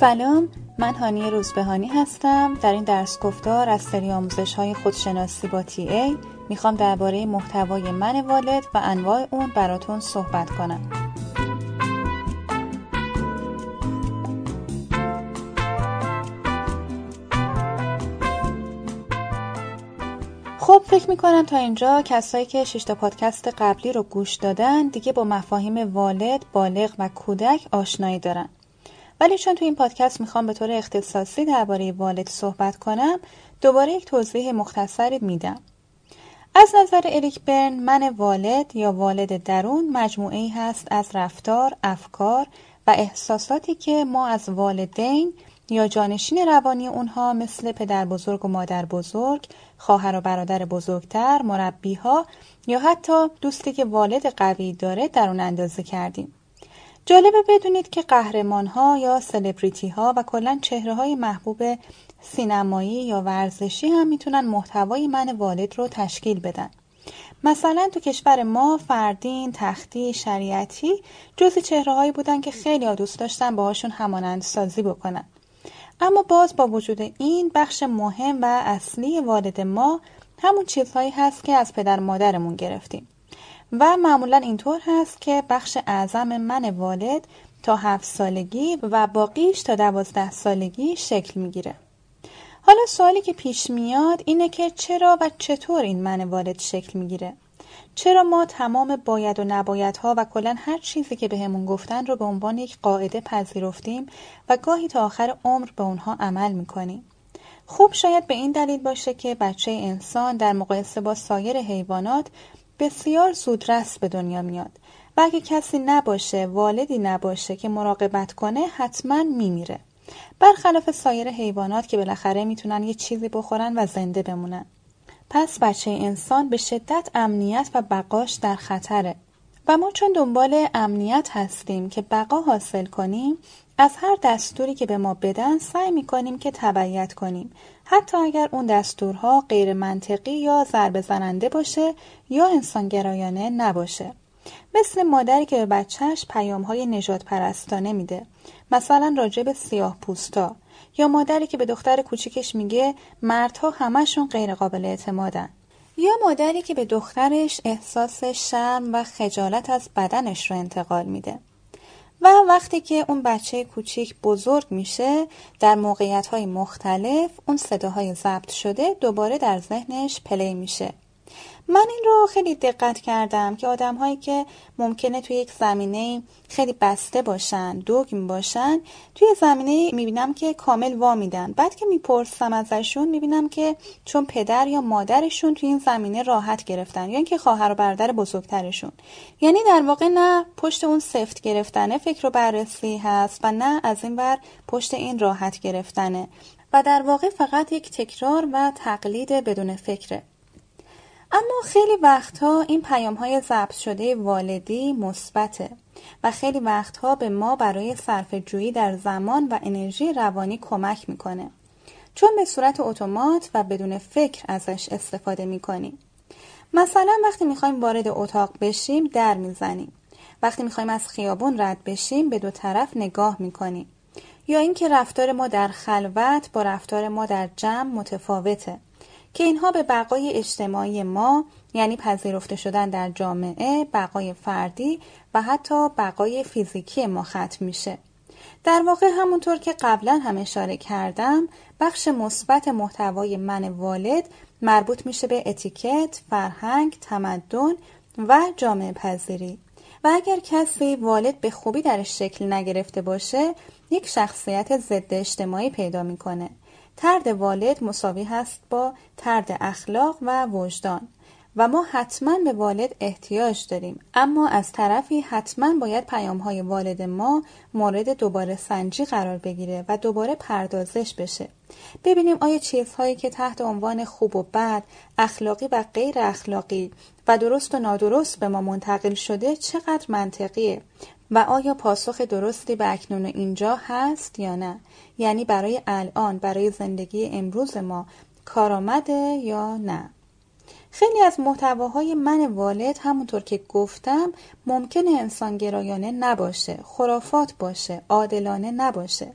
سلام من هانی روزبهانی هستم. در این درس گفتار از سری آموزش های خودشناسی با تی ای می‌خوام درباره محتوای من والد و انواع اون براتون صحبت کنم. خب فکر می‌کنم تا اینجا کسایی که ششتا پادکست قبلی رو گوش دادن دیگه با مفاهیم والد، بالغ و کودک آشنایی دارن. ولی چون تو این پادکست می‌خوام به طور اختصاصی درباره والد صحبت کنم دوباره یک توضیح مختصری میدم از نظر اریک برن من والد یا والد درون مجموعه ای هست از رفتار، افکار و احساساتی که ما از والدین یا جانشین روانی اونها مثل پدر بزرگ و مادر بزرگ، خواهر و برادر بزرگتر، مربی ها یا حتی دوستی که والد قوی داره در اون اندازه کردیم. جالبه بدونید که قهرمان ها یا سلبریتی ها و کلا چهره های محبوب سینمایی یا ورزشی هم می‌تونن محتوای من والد رو تشکیل بدن. مثلا تو کشور ما فردین، تختی، شریعتی جزی چهره هایی بودن که خیلی دوست داشتن باهاشون همانند سازی بکنن. اما باز با وجود این بخش مهم و اصلی والد ما همون چیزهایی هست که از پدر مادرمون گرفتیم. و معمولا اینطور هست که بخش اعظم من والد تا هفت سالگی و باقیش تا دوازده سالگی شکل می‌گیره. حالا سوالی که پیش میاد اینه که چرا و چطور این من والد شکل می‌گیره؟ چرا ما تمام باید و نبایدها و کلا هر چیزی که بهمون به گفتن رو به عنوان یک قاعده پذیرفتیم و گاهی تا آخر عمر به اونها عمل می‌کنیم؟ خوب شاید به این دلیل باشه که بچه انسان در مقایسه با سایر حیوانات بسیار زودرس به دنیا میاد. و اگه کسی نباشه والدی نباشه که مراقبت کنه حتما میمیره. برخلاف سایر حیوانات که بالاخره می‌تونن یه چیزی بخورن و زنده بمونن. پس بچه انسان به شدت امنیت و بقاش در خطره. و ما چون دنبال امنیت هستیم که بقا حاصل کنیم از هر دستوری که به ما بدن سعی می‌کنیم که تبعیت کنیم. حتی اگر اون دستورها غیر منطقی یا ضربه زننده باشه یا انسانگرایانه نباشه. مثل مادری که به بچهش پیام های نجات پرستانه میده. مثلا راجع به سیاه پوستا. یا مادری که به دختر کوچیکش میگه مردها همشون غیر قابل اعتمادن. یا مادری که به دخترش احساس شرم و خجالت از بدنش رو انتقال میده. و وقتی که اون بچه کوچیک بزرگ میشه در موقعیت های مختلف اون صداهای ضبط شده دوباره در ذهنش پلی میشه. من این رو خیلی دقت کردم که آدم هایی که ممکنه توی یک زمینه خیلی بسته باشن دوگم باشن توی زمینه می‌بینم که کامل وا میدن. بعد که می‌پرسم ازشون می‌بینم که چون پدر یا مادرشون توی این زمینه راحت گرفتن یا اینکه خواهر و برادر بزرگترشون. یعنی در واقع نه پشت اون سفت گرفتنه فکر و بررسی هست و نه از این بر پشت این راحت گرفتنه. و در واقع فقط یک تکرار و تقلید بدون فکره. اما خیلی وقتها این پیام های ضبط شده والدی مثبته و خیلی وقتها به ما برای صرف جویی در زمان و انرژی روانی کمک می‌کنه. چون به صورت اتومات و بدون فکر ازش استفاده می‌کنیم. مثلا وقتی می‌خوایم وارد اتاق بشیم در می‌زنیم. وقتی می‌خوایم از خیابون رد بشیم به دو طرف نگاه می‌کنیم. یا اینکه رفتار ما در خلوت با رفتار ما در جمع متفاوته. که اینها به بقای اجتماعی ما یعنی پذیرفته شدن در جامعه، بقای فردی و حتی بقای فیزیکی ما ختم میشه. در واقع همونطور که قبلا هم اشاره کردم بخش مثبت محتوای من والد مربوط میشه به اتیکت، فرهنگ، تمدن و جامعه پذیری و اگر کسی والد به خوبی درش شکل نگرفته باشه یک شخصیت ضد اجتماعی پیدا می‌کنه ترد والد مساوی هست با ترد اخلاق و وجدان و ما حتما به والد احتیاج داریم. اما از طرفی حتما باید پیام های والد ما مورد دوباره سنجی قرار بگیره و دوباره پردازش بشه. ببینیم آیا چیزهایی که تحت عنوان خوب و بد اخلاقی و غیر اخلاقی و درست و نادرست به ما منتقل شده چقدر منطقیه. و آیا پاسخ درستی به اکنون اینجا هست یا نه؟ یعنی برای الان برای زندگی امروز ما کارآمده یا نه؟ خیلی از محتواهای من والد همونطور که گفتم ممکنه انسانگرایانه نباشه خرافات باشه عادلانه نباشه.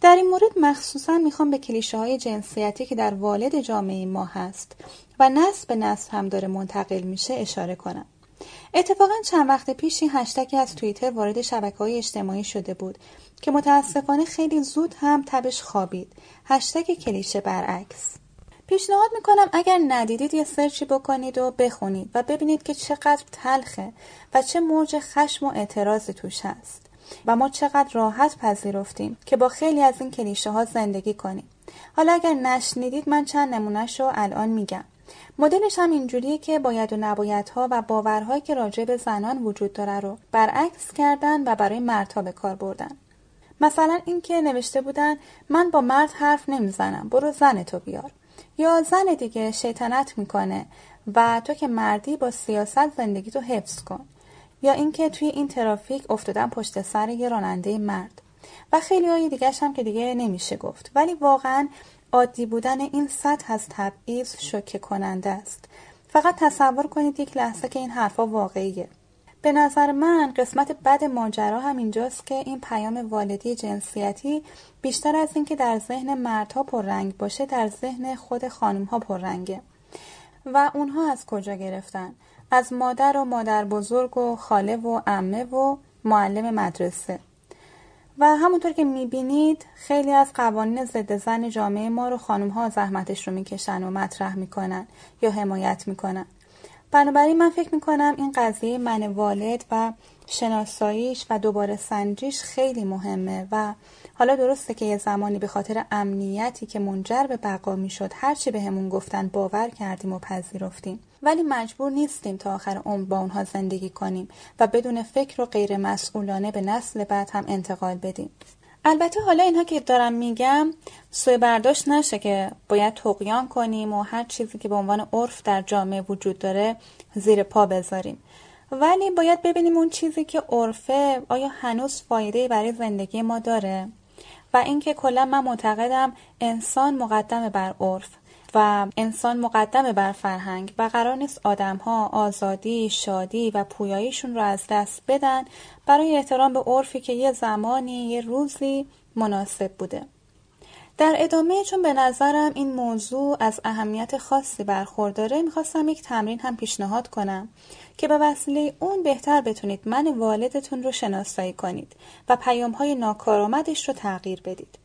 در این مورد مخصوصا می‌خوام به کلیشه های جنسیتی که در والد جامعه ما هست و نسل به نسل هم داره منتقل میشه اشاره کنم. اتفاقا چند وقت پیش این هشتکی از توییتر وارد شبکه های اجتماعی شده بود که متاسفانه خیلی زود هم تبش خوابید. هشتگ کلیشه برعکس. پیشنهاد می‌کنم اگر ندیدید یه سرچی بکنید و بخونید و ببینید که چقدر تلخه و چه موج خشم و اعتراضی توش هست و ما چقدر راحت پذیرفتیم که با خیلی از این کلیشه ها زندگی کنیم حالا اگر نشنیدید من چند نمونهش رو الان میگم مدلش هم اینجوریه که باید و نبایدها و باورهایی که راجع به زنان وجود داره رو برعکس کردن و برای مردها به کار بردن. مثلا اینکه نوشته بودن من با مرد حرف نمی‌زنم برو زن تو بیار. یا زن دیگه شیطنت می‌کنه و تو که مردی با سیاست زندگی تو حفظ کن. یا اینکه توی این ترافیک افتادن پشت سر یه راننده مرد. و خیلی های دیگه هم که دیگه نمیشه گفت. ولی واقعا عادی بودن این سطح از تبعیض شوکه کننده است. فقط تصور کنید یک لحظه که این حرفا واقعیه. به نظر من قسمت بد ماجرا هم اینجاست که این پیام والدی جنسیتی بیشتر از اینکه در ذهن مردها پررنگ باشه در ذهن خود خانمها پررنگه. و اونها از کجا گرفتن؟ از مادر و مادر بزرگ و خاله و امه و معلم مدرسه. و همونطور که می‌بینید خیلی از قوانین ضد زن جامعه ما رو خانم ها زحمتش رو می‌کشن و مطرح می‌کنن یا حمایت می‌کنن. بنابراین من فکر می‌کنم این قضیه من والد و شناساییش و دوباره سنجیش خیلی مهمه و حالا درسته که یه زمانی به خاطر امنیتی که منجر به بقا می‌شد هرچی به گفتن باور کردیم و پذیرفتیم. ولی مجبور نیستیم تا آخر عمر با اونها زندگی کنیم و بدون فکر و غیر مسئولانه به نسل بعد هم انتقال بدیم. البته حالا اینها که دارم میگم سوی برداشت نشه که باید تقیان کنیم و هر چیزی که به عنوان عرف در جامعه وجود داره زیر پا بذاریم. ولی باید ببینیم اون چیزی که عرفه آیا هنوز فایده برای زندگی ما داره؟ و اینکه کلا من معتقدم انسان مقدم بر عرف. و انسان مقدم بر فرهنگ و قرار نیست آدمها آزادی، شادی و پویاییشون رو از دست بدن برای احترام به عرفی که یه زمانی یه روزی مناسب بوده. در ادامه چون به نظرم این موضوع از اهمیت خاصی برخورداره می‌خواستم یک تمرین هم پیشنهاد کنم که به وسیله اون بهتر بتونید من والدتون رو شناسایی کنید و پیام های ناکارآمدش رو تغییر بدید.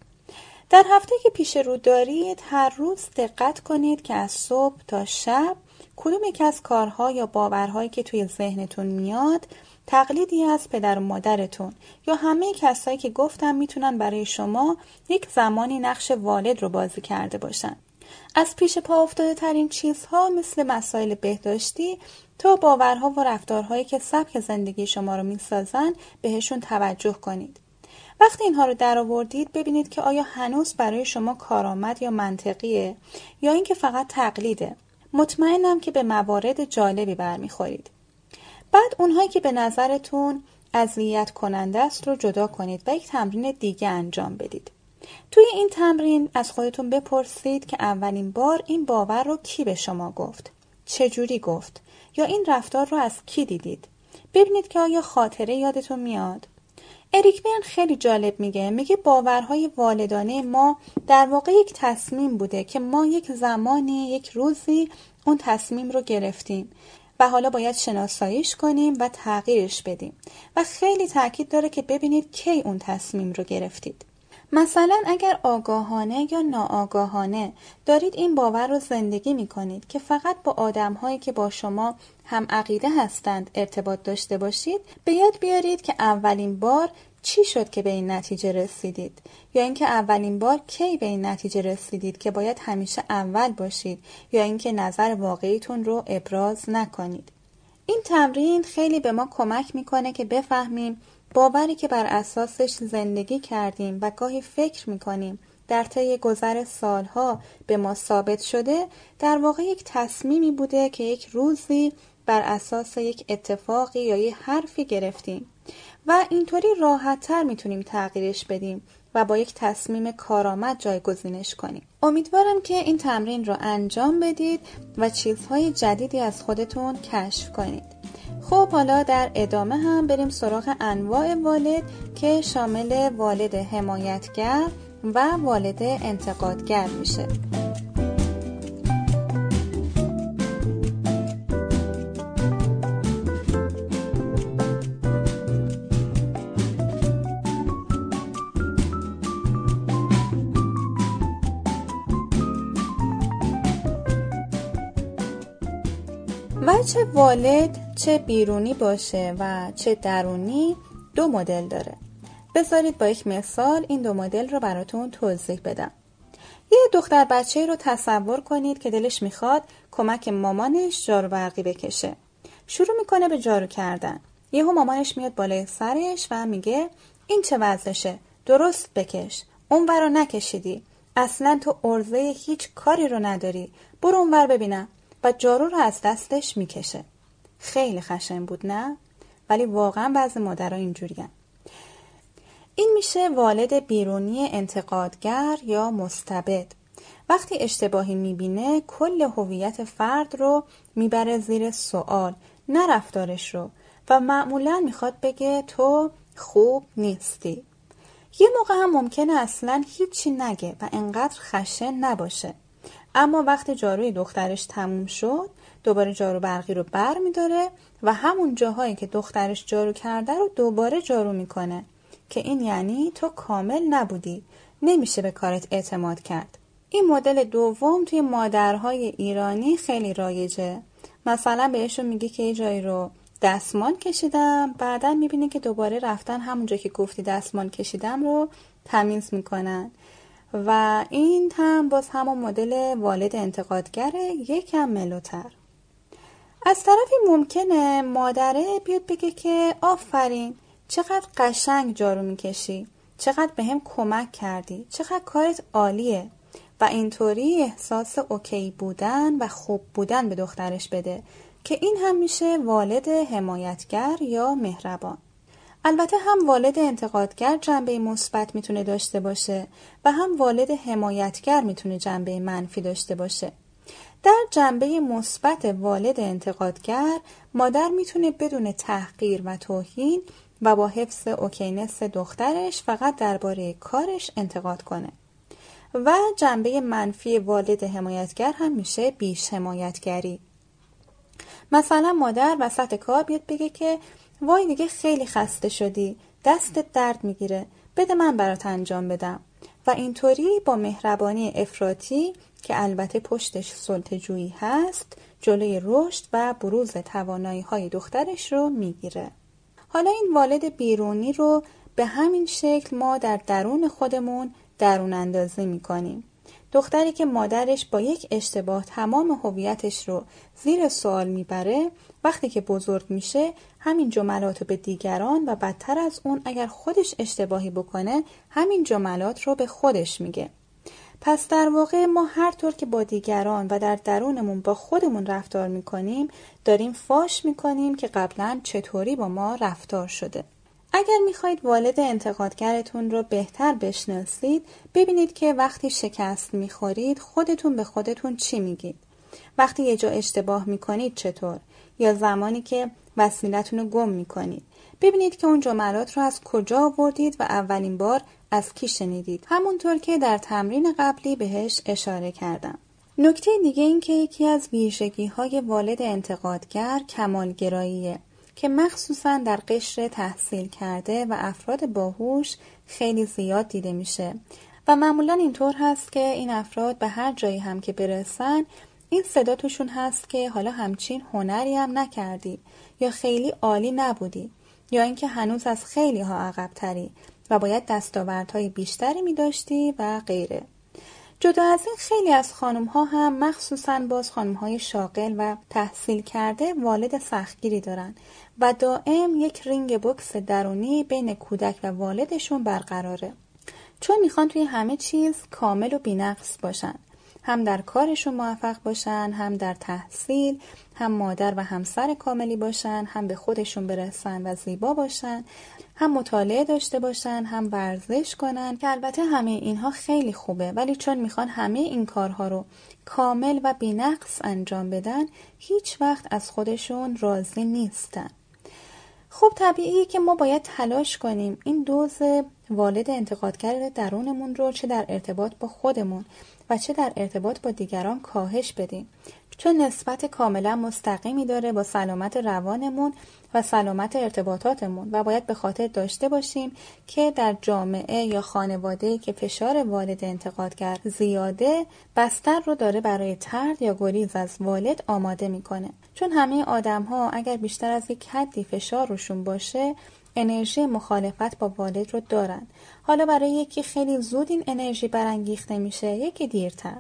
در هفته که پیش رو دارید هر روز دقت کنید که از صبح تا شب کدوم یکی از کارها یا باورهایی که توی ذهنتون میاد تقلیدی از پدر و مادرتون یا همه کسایی که گفتم می‌تونن برای شما یک زمانی نقش والد رو بازی کرده باشن. از پیش پا افتاده ترین چیزها مثل مسائل بهداشتی تا باورها و رفتارهایی که سبک زندگی شما رو می‌سازن بهشون توجه کنید. وقتی اینها رو در آوردید ببینید که آیا هنوز برای شما کارآمد یا منطقیه یا اینکه فقط تقلیده. مطمئنم که به موارد جالبی برمیخورید. بعد اونهایی که به نظرتون اذیت کننده است رو جدا کنید و یک تمرین دیگه انجام بدید. توی این تمرین از خودتون بپرسید که اولین بار این باور رو کی به شما گفت؟ چجوری گفت؟ یا این رفتار رو از کی دیدید؟ ببینید که آیا خاطره یادتون میاد؟ اریک بیان خیلی جالب میگه. میگه باورهای والدانه ما در واقع یک تصمیم بوده که ما یک زمانی یک روزی اون تصمیم رو گرفتیم و حالا باید شناساییش کنیم و تغییرش بدیم. و خیلی تاکید داره که ببینید کی اون تصمیم رو گرفتید. مثلا اگر آگاهانه یا ناآگاهانه دارید این باور رو زندگی می کنید که فقط با آدم هایی که با شما هم عقیده هستند ارتباط داشته باشید به یاد بیارید که اولین بار چی شد که به این نتیجه رسیدید؟ یا اینکه اولین بار کی به این نتیجه رسیدید که باید همیشه اول باشید؟ یا اینکه نظر واقعیتون رو ابراز نکنید؟ این تمرین خیلی به ما کمک می‌کنه که بفهمیم باوری که بر اساسش زندگی کردیم و گاهی فکر می‌کنیم در طی گذر سالها به ما ثابت شده در واقع یک تصمیمی بوده که یک روزی بر اساس یک اتفاقی یا یک حرفی گرفتیم. و اینطوری راحتتر می‌تونیم تغییرش بدیم. و با یک تصمیم کارآمد جایگزینش کنیم. امیدوارم که این تمرین رو انجام بدید و چیزهای جدیدی از خودتون کشف کنید. خب حالا در ادامه هم بریم سراغ انواع والد که شامل والد حمایتگر و والده انتقادگر میشه. چه والد چه بیرونی باشه و چه درونی دو مدل داره. بذارید با یک مثال این دو مدل رو براتون توضیح بدم. یه دختر بچه رو تصور کنید که دلش می‌خواد کمک مامانش جارو برقی بکشه. شروع می‌کنه به جارو کردن. یهو مامانش میاد بالای سرش و میگه این چه وضعشه؟ درست بکش. اون رو نکشیدی. اصلا تو ارزه هیچ کاری رو نداری. برو اونور ببینم. و جارو رو از دستش می‌کشه. خیلی خشن بود نه؟ ولی واقعا بعضی مادرها اینجورین این میشه والد بیرونی انتقادگر یا مستبد. وقتی اشتباهی می‌بینه کل هویت فرد رو می‌بره زیر سوال نه رفتارش رو. و معمولا می‌خواد بگه تو خوب نیستی. یه موقع هم ممکنه اصلا هیچی نگه و انقدر خشن نباشه. اما وقتی جاروی دخترش تموم شد دوباره جارو برقی رو بر میداره و همون جاهایی که دخترش جارو کرده رو دوباره جارو می‌کنه که این یعنی تو کامل نبودی نمیشه به کارت اعتماد کرد. این مدل دوم توی مادرهای ایرانی خیلی رایجه. مثلا بهشون میگی که یه جایی رو دستمان کشیدم بعدا می‌بینی که دوباره رفتن همونجا که گفتی دستمان کشیدم رو تمیز می‌کنن. و این هم باز همون مدل والد انتقادگره یکم ملوتر. از طرفی ممکنه مادره بیاد بگه که آفرین چقدر قشنگ جارو می‌کشی چقدر به هم کمک کردی چقدر کارت عالیه و اینطوری احساس اوکی بودن و خوب بودن به دخترش بده که این هم میشه والد حمایتگر یا مهربان. البته هم والد انتقادگر جنبه مثبت می‌تونه داشته باشه و هم والد حمایتگر می‌تونه جنبه منفی داشته باشه. در جنبه مثبت والد انتقادگر مادر می‌تونه بدون تحقیر و توهین و با حفظ OKness دخترش فقط درباره کارش انتقاد کنه. و جنبه منفی والد حمایتگر هم میشه بیش حمایتگری مثلا مادر وسط کار بیاد بگه که وای دیگه خیلی خسته شدی. دستت درد می‌گیره. بده من برات انجام بدم. و اینطوری با مهربانی افراطی که البته پشتش سلطجویی هست جلوی رشد و بروز توانایی های دخترش رو می‌گیره. حالا این والد بیرونی رو به همین شکل ما در درون خودمون درون اندازی می‌کنیم. دختری که مادرش با یک اشتباه تمام هویتش رو زیر سوال می‌بره وقتی که بزرگ میشه همین جملات رو به دیگران و بدتر از اون اگر خودش اشتباهی بکنه همین جملات رو به خودش میگه. پس در واقع ما هر طور که با دیگران و در درونمون با خودمون رفتار می‌کنیم داریم فاش می‌کنیم که قبلا چطوری با ما رفتار شده. اگر می‌خواهید والد انتقادگرتون رو بهتر بشناسید ببینید که وقتی شکست می‌خورید خودتون به خودتون چی میگید. وقتی یه جا اشتباه می‌کنید چطور؟ یا زمانی که وسیلتون رو گم می‌کنید. ببینید که اون جملات رو از کجا آوردید و اولین بار از کی شنیدید. همونطور که در تمرین قبلی بهش اشاره کردم. نکته دیگه این که یکی از ویژگی های والد انتقادگر کمالگراییه. که مخصوصا در قشر تحصیل کرده و افراد باهوش خیلی زیاد دیده میشه و معمولا اینطور هست که این افراد به هر جایی هم که برسن این صدا توشون هست که حالا همچین هنری هم نکردی یا خیلی عالی نبودی یا اینکه هنوز از خیلی ها عقب تری و باید دستاوردهای بیشتری می داشتی و غیره. جدا از این خیلی از خانم ها هم مخصوصا باز خانم های شاغل و تحصیل کرده والد سختگیری دارن و دائم یک رینگ بکس درونی بین کودک و والدشون برقراره. چون می‌خوان توی همه چیز کامل و بینقص باشن. هم در کارشون موفق باشن هم در تحصیل هم مادر و همسر کاملی باشن هم به خودشون برسن و زیبا باشن هم مطالعه داشته باشن هم ورزش کنن که البته همه اینها خیلی خوبه. ولی چون می‌خوان همه این کارها رو کامل و بینقص انجام بدن هیچ وقت از خودشون راضی نیستن. خب طبیعیه که ما باید تلاش کنیم این دوز والد انتقادگر درونمون رو چه در ارتباط با خودمون و چه در ارتباط با دیگران کاهش بدیم. چون نسبت کاملا مستقیمی داره با سلامت روانمون و سلامت ارتباطاتمون و باید به خاطر داشته باشیم که در جامعه یا خانواده که فشار والد انتقادگر زیاده بستر رو داره برای ترد یا گریز از والد آماده می‌کنه. چون همه آدم ها اگر بیشتر از یک حدی فشار روشون باشه انرژی مخالفت با والد رو دارن. حالا برای یکی خیلی زود این انرژی برانگیخته میشه یکی دیرتر.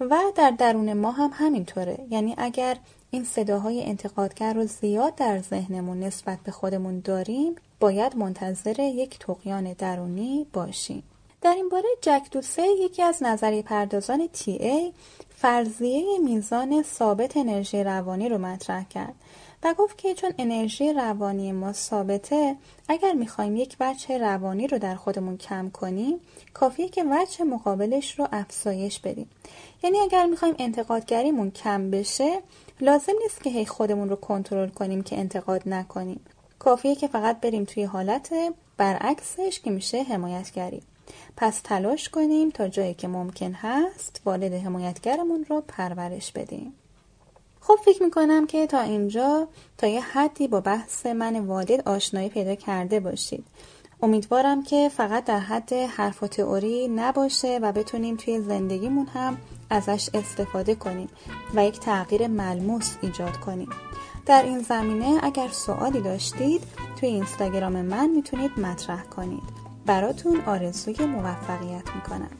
و در درون ما هم همینطوره. یعنی اگر این صداهای انتقادگر رو زیاد در ذهنمون نسبت به خودمون داریم باید منتظر یک تقیان درونی باشیم. در این باره جک دوسه یکی از نظری پردازان تی ای فرضیه میزان ثابت انرژی روانی رو مطرح کرد. و گفت که چون انرژی روانی ما ثابته اگر می‌خوایم یک وجه روانی رو در خودمون کم کنیم کافیه که وجه مقابلش رو افزایش بدیم. یعنی اگر می‌خوایم انتقادگریمون کم بشه لازم نیست که هی خودمون رو کنترل کنیم که انتقاد نکنیم. کافیه که فقط بریم توی حالت برعکسش که میشه حمایتگری. پس تلاش کنیم تا جایی که ممکن هست والد حمایتگرمون رو پرورش بدیم. خب فکر می‌کنم که تا اینجا تا یه حدی با بحث من والد آشنایی پیدا کرده باشید. امیدوارم که فقط در حد حرف و تئوری نباشه و بتونیم توی زندگیمون هم ازش استفاده کنیم و یک تغییر ملموس ایجاد کنیم. در این زمینه اگر سوالی داشتید توی اینستاگرام من می‌تونید مطرح کنید. براتون آرزوی موفقیت می‌کنم.